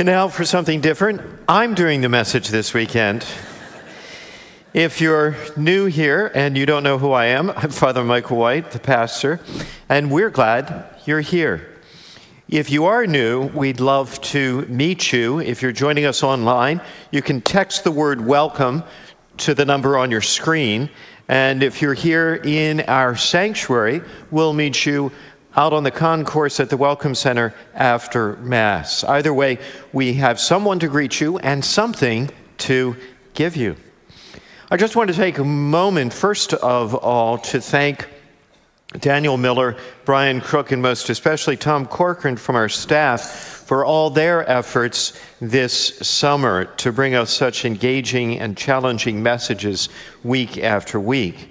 And now for something different. I'm doing the message this weekend. If you're new here and you don't know who I am, I'm Father Michael White, the pastor, and we're glad you're here. If you are new, we'd love to meet you. If you're joining us online, you can text the word welcome to the number on your screen. And if you're here in our sanctuary, we'll meet you out on the concourse at the Welcome Center after Mass. Either way, we have someone to greet you and something to give you. I just want to take a moment, first of all, to thank Daniel Miller, Brian Crook, and most especially Tom Corcoran from our staff for all their efforts this summer to bring us such engaging and challenging messages week after week.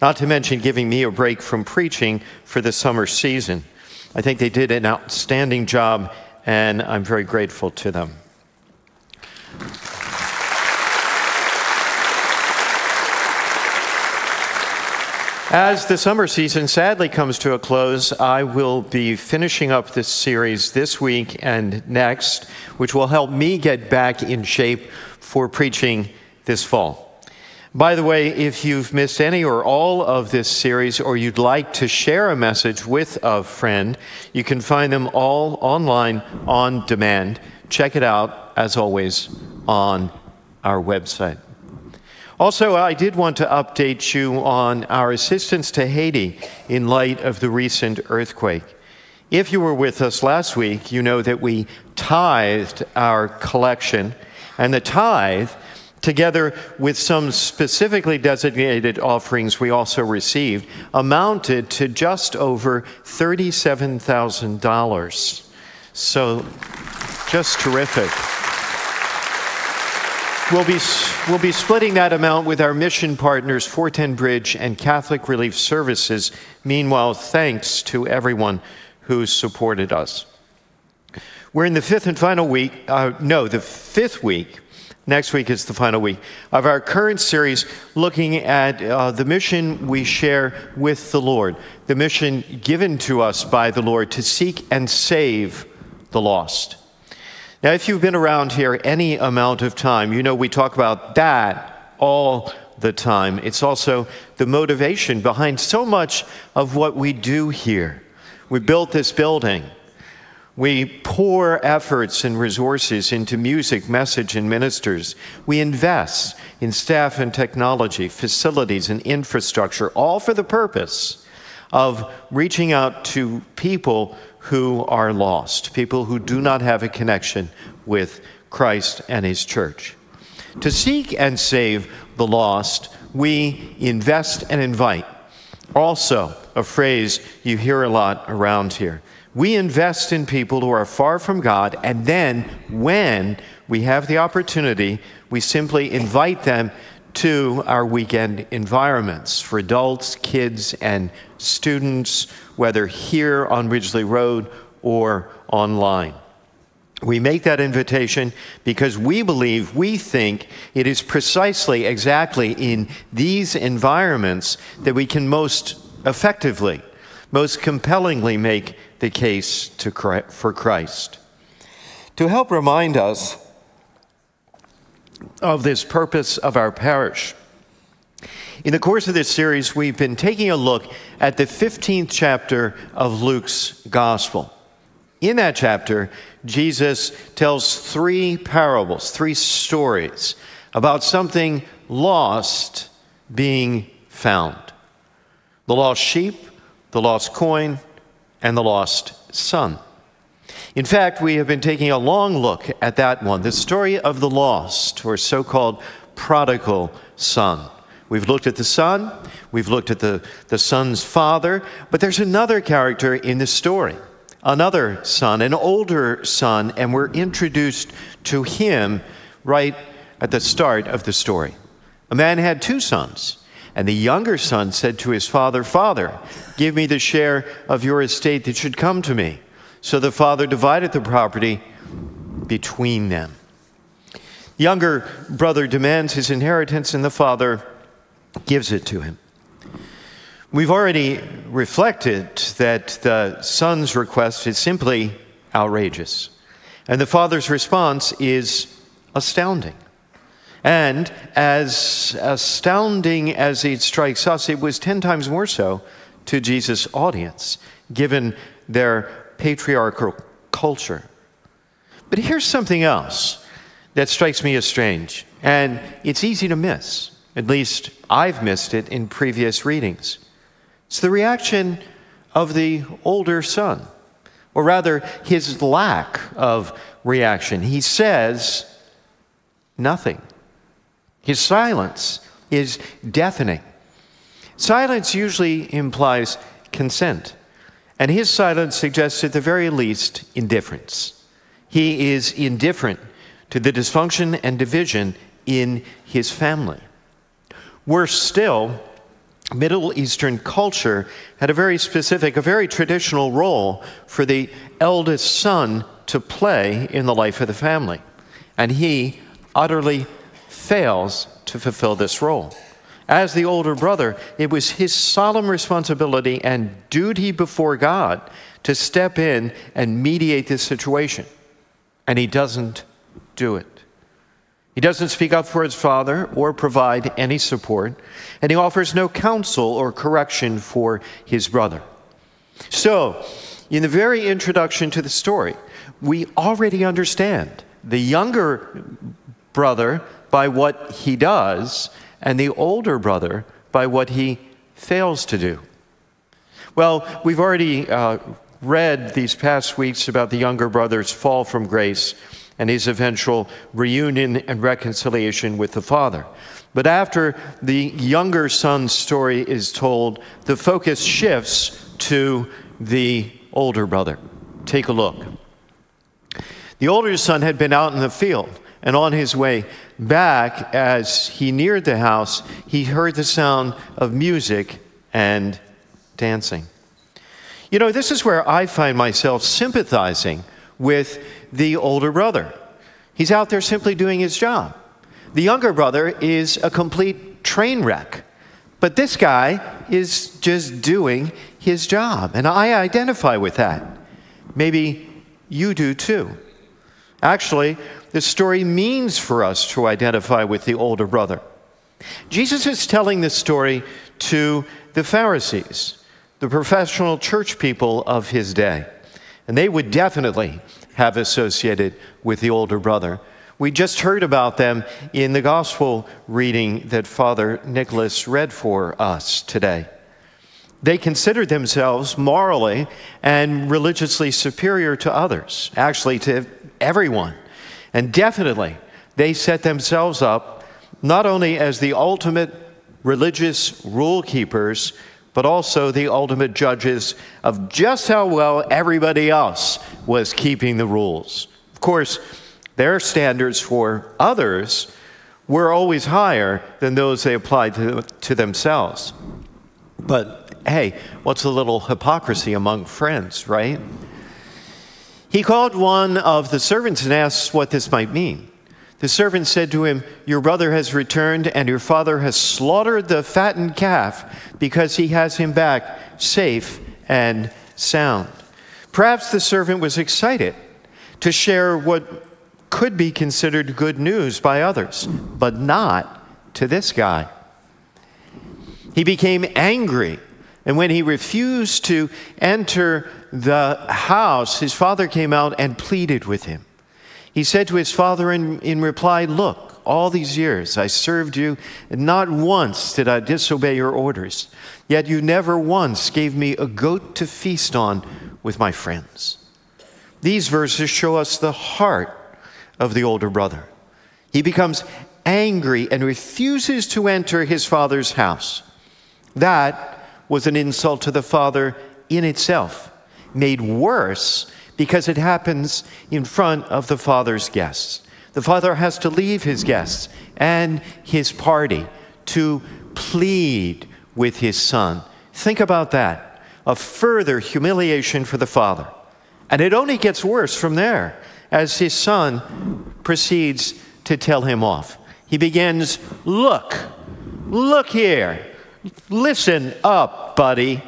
Not to mention giving me a break from preaching for the summer season. I think they did an outstanding job, and I'm very grateful to them. As the summer season sadly comes to a close, I will be finishing up this series this week and next, which will help me get back in shape for preaching this fall. By the way, if you've missed any or all of this series, or you'd like to share a message with a friend, you can find them all online on demand. Check it out, as always, on our website. Also, I did want to update you on our assistance to Haiti in light of the recent earthquake. If you were with us last week, you know that we tithed our collection, and the tithe, together with some specifically designated offerings we also received, amounted to just over $37,000. So, just terrific. We'll be, we'll be splitting that amount with our mission partners, 410 Bridge and Catholic Relief Services. Meanwhile, thanks to everyone who supported us. We're in the fifth and final week, uh, no, the fifth week. Next week is the final week of our current series looking at uh, the mission we share with the Lord, the mission given to us by the Lord to seek and save the lost. Now, if you've been around here any amount of time, you know we talk about that all the time. It's also the motivation behind so much of what we do here. We built this building. We pour efforts and resources into music, message, and ministers. We invest in staff and technology, facilities, and infrastructure, all for the purpose of reaching out to people who are lost, people who do not have a connection with Christ and His church. To seek and save the lost, we invest and invite. Also, a phrase you hear a lot around here. We invest in people who are far from God, and then when we have the opportunity, we simply invite them to our weekend environments for adults, kids, and students, whether here on Ridgely Road or online. We make that invitation because we believe, we think it is precisely exactly in these environments that we can most effectively, most compellingly make the case to, for Christ. To help remind us of this purpose of our parish. In the course of this series, we've been taking a look at the 15th chapter of Luke's Gospel. In that chapter, Jesus tells three parables, three stories about something lost being found the lost sheep, the lost coin, and the lost son. In fact, we have been taking a long look at that one, the story of the lost, or so called prodigal son. We've looked at the son, we've looked at the, the son's father, but there's another character in the story, another son, an older son, and we're introduced to him right at the start of the story. A man had two sons, and the younger son said to his father, Father, give me the share of your estate that should come to me. So the father divided the property between them. The younger brother demands his inheritance, and the father gives it to him. We've already reflected that the son's request is simply outrageous. And the father's response is astounding. And as astounding as it strikes us, it was 10 times more so to Jesus' audience, given their patriarchal culture. But here's something else that strikes me as strange, and it's easy to miss. At least I've missed it in previous readings. It's the reaction of the older son, or rather, his lack of reaction. He says nothing. His silence is deafening. Silence usually implies consent, and his silence suggests, at the very least, indifference. He is indifferent to the dysfunction and division in his family. Worse still, Middle Eastern culture had a very specific, a very traditional role for the eldest son to play in the life of the family. And he utterly fails to fulfill this role. As the older brother, it was his solemn responsibility and duty before God to step in and mediate this situation. And he doesn't do it. He doesn't speak up for his father or provide any support, and he offers no counsel or correction for his brother. So, in the very introduction to the story, we already understand the younger brother by what he does, and the older brother by what he fails to do. Well, we've already uh, read these past weeks about the younger brother's fall from grace and his eventual reunion and reconciliation with the father. But after the younger son's story is told, the focus shifts to the older brother. Take a look. The older son had been out in the field, and on his way back, as he neared the house, he heard the sound of music and dancing. You know, this is where I find myself sympathizing with the older brother. He's out there simply doing his job. The younger brother is a complete train wreck. But this guy is just doing his job. And I identify with that. Maybe you do too. Actually, the story means for us to identify with the older brother. Jesus is telling this story to the Pharisees, the professional church people of his day. And they would definitely have associated with the older brother. We just heard about them in the gospel reading that Father Nicholas read for us today. They considered themselves morally and religiously superior to others, actually, to everyone. And definitely, they set themselves up not only as the ultimate religious rule keepers, but also the ultimate judges of just how well everybody else was keeping the rules. Of course, their standards for others were always higher than those they applied to, to themselves. But hey, what's a little hypocrisy among friends, right? He called one of the servants and asked what this might mean. The servant said to him, Your brother has returned, and your father has slaughtered the fattened calf because he has him back safe and sound. Perhaps the servant was excited to share what could be considered good news by others, but not to this guy. He became angry, and when he refused to enter the house, his father came out and pleaded with him. He said to his father in, in reply, Look, all these years I served you, and not once did I disobey your orders. Yet you never once gave me a goat to feast on with my friends. These verses show us the heart of the older brother. He becomes angry and refuses to enter his father's house. That was an insult to the father in itself, made worse because it happens in front of the father's guests. The father has to leave his guests and his party to plead with his son. Think about that a further humiliation for the father. And it only gets worse from there as his son proceeds to tell him off. He begins, Look, look here, listen up, buddy.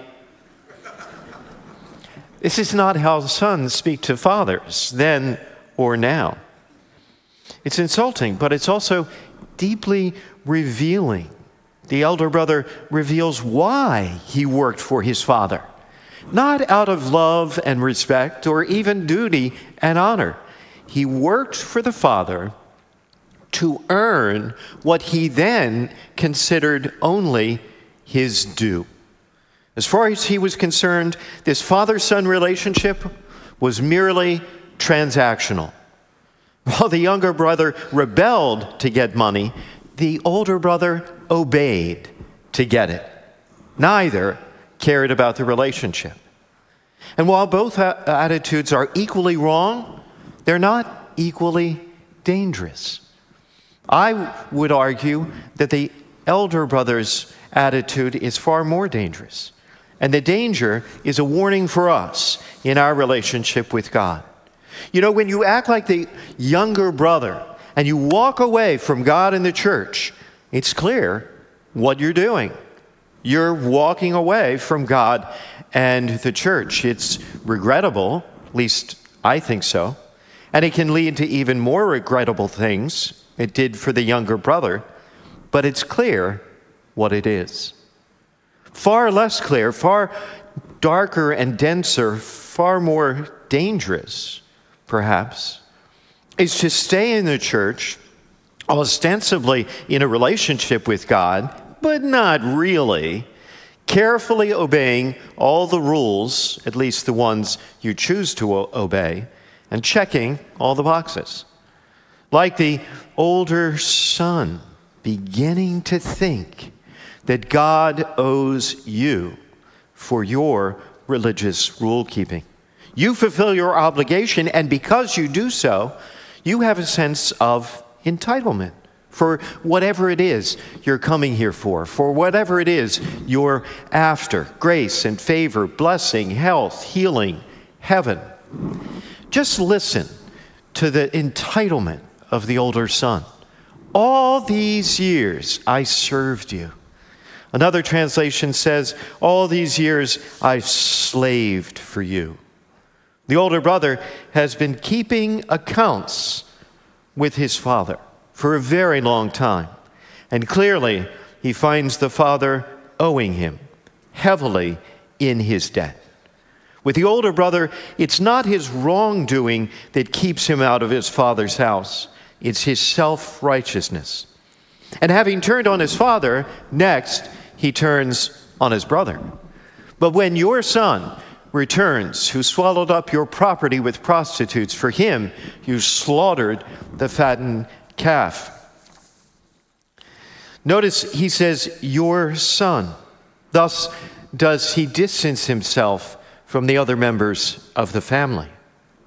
This is not how sons speak to fathers then or now. It's insulting, but it's also deeply revealing. The elder brother reveals why he worked for his father, not out of love and respect or even duty and honor. He worked for the father to earn what he then considered only his due. As far as he was concerned, this father son relationship was merely transactional. While the younger brother rebelled to get money, the older brother obeyed to get it. Neither cared about the relationship. And while both attitudes are equally wrong, they're not equally dangerous. I would argue that the elder brother's attitude is far more dangerous. And the danger is a warning for us in our relationship with God. You know, when you act like the younger brother and you walk away from God and the church, it's clear what you're doing. You're walking away from God and the church. It's regrettable, at least I think so. And it can lead to even more regrettable things. It did for the younger brother, but it's clear what it is. Far less clear, far darker and denser, far more dangerous, perhaps, is to stay in the church, ostensibly in a relationship with God, but not really, carefully obeying all the rules, at least the ones you choose to obey, and checking all the boxes. Like the older son beginning to think that God owes you for your religious rule keeping. You fulfill your obligation, and because you do so, you have a sense of entitlement for whatever it is you're coming here for, for whatever it is you're after grace and favor, blessing, health, healing, heaven. Just listen to the entitlement of the older son. All these years I served you. Another translation says, All these years I've slaved for you. The older brother has been keeping accounts with his father for a very long time. And clearly, he finds the father owing him heavily in his debt. With the older brother, it's not his wrongdoing that keeps him out of his father's house, it's his self righteousness. And having turned on his father, next, he turns on his brother. But when your son returns, who swallowed up your property with prostitutes, for him you slaughtered the fattened calf. Notice he says, Your son. Thus does he distance himself from the other members of the family.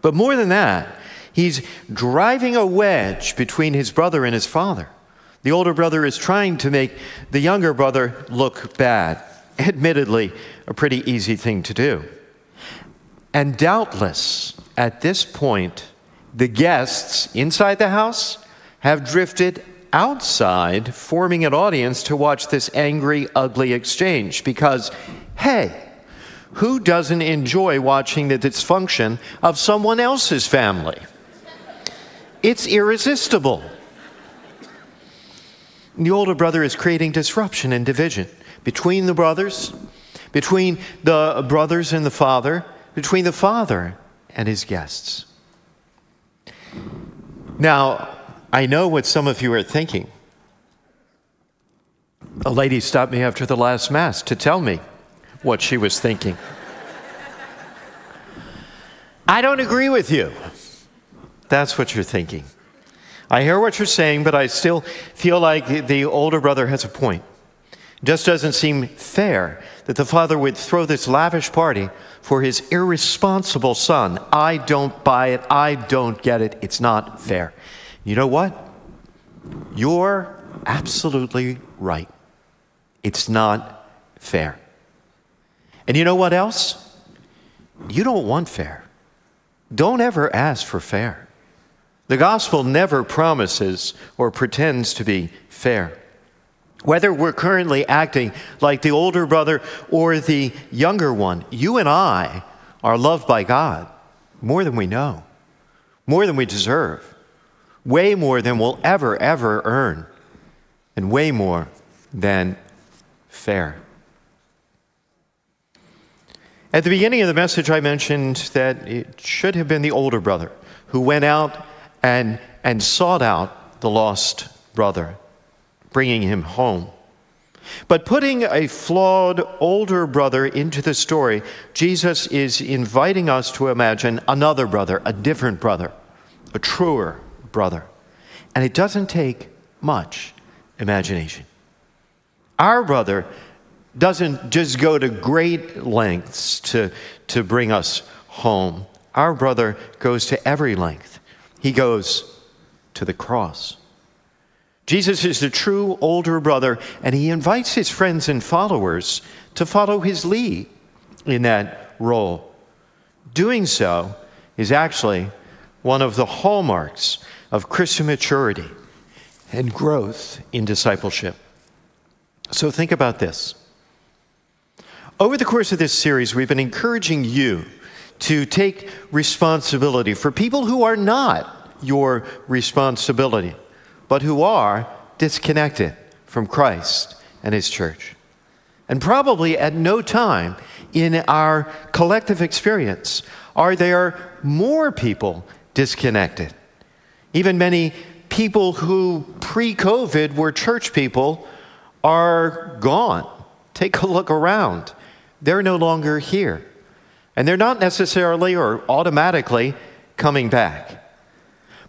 But more than that, he's driving a wedge between his brother and his father. The older brother is trying to make the younger brother look bad. Admittedly, a pretty easy thing to do. And doubtless, at this point, the guests inside the house have drifted outside, forming an audience to watch this angry, ugly exchange. Because, hey, who doesn't enjoy watching the dysfunction of someone else's family? It's irresistible. The older brother is creating disruption and division between the brothers, between the brothers and the father, between the father and his guests. Now, I know what some of you are thinking. A lady stopped me after the last Mass to tell me what she was thinking. I don't agree with you. That's what you're thinking. I hear what you're saying, but I still feel like the older brother has a point. It just doesn't seem fair that the father would throw this lavish party for his irresponsible son. I don't buy it. I don't get it. It's not fair. You know what? You're absolutely right. It's not fair. And you know what else? You don't want fair. Don't ever ask for fair. The gospel never promises or pretends to be fair. Whether we're currently acting like the older brother or the younger one, you and I are loved by God more than we know. more than we deserve, way more than we'll ever, ever earn, and way more than fair. At the beginning of the message, I mentioned that it should have been the older brother who went out and, and sought out the lost brother, bringing him home. But putting a flawed older brother into the story, Jesus is inviting us to imagine another brother, a different brother, a truer brother. And it doesn't take much imagination. Our brother doesn't just go to great lengths to, to bring us home. Our brother goes to every length, he goes to the cross. Jesus is the true older brother, and he invites his friends and followers to follow his lead in that role. Doing so is actually one of the hallmarks of Christian maturity and growth in discipleship. So think about this. Over the course of this series, we've been encouraging you to take responsibility for people who are not your responsibility but who are disconnected from Christ and his church. And probably at no time in our collective experience are there more people disconnected. Even many people who pre COVID were church people are gone. Take a look around. They're no longer here. And they're not necessarily or automatically coming back.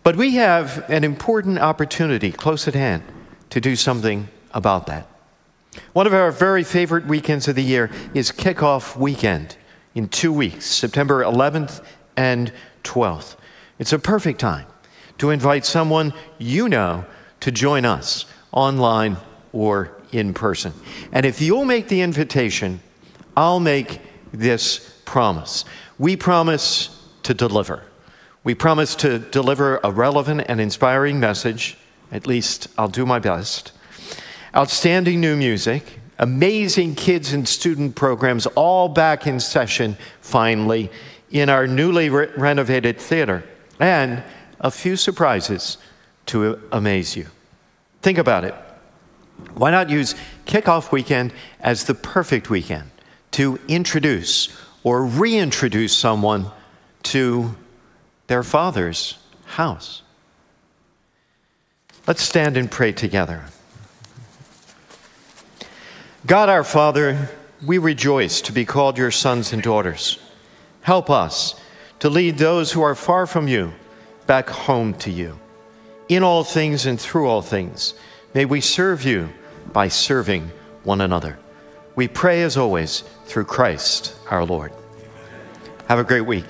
But we have an important opportunity close at hand to do something about that. One of our very favorite weekends of the year is kickoff weekend in two weeks, September 11th and 12th. It's a perfect time to invite someone you know to join us online or in person. And if you'll make the invitation, I'll make this promise. We promise to deliver. We promise to deliver a relevant and inspiring message. At least I'll do my best. Outstanding new music, amazing kids and student programs, all back in session finally in our newly re- renovated theater, and a few surprises to amaze you. Think about it. Why not use kickoff weekend as the perfect weekend to introduce or reintroduce someone to their father's house. Let's stand and pray together. God our Father, we rejoice to be called your sons and daughters. Help us to lead those who are far from you back home to you. In all things and through all things, may we serve you by serving one another. We pray as always through Christ our Lord. Have a great week.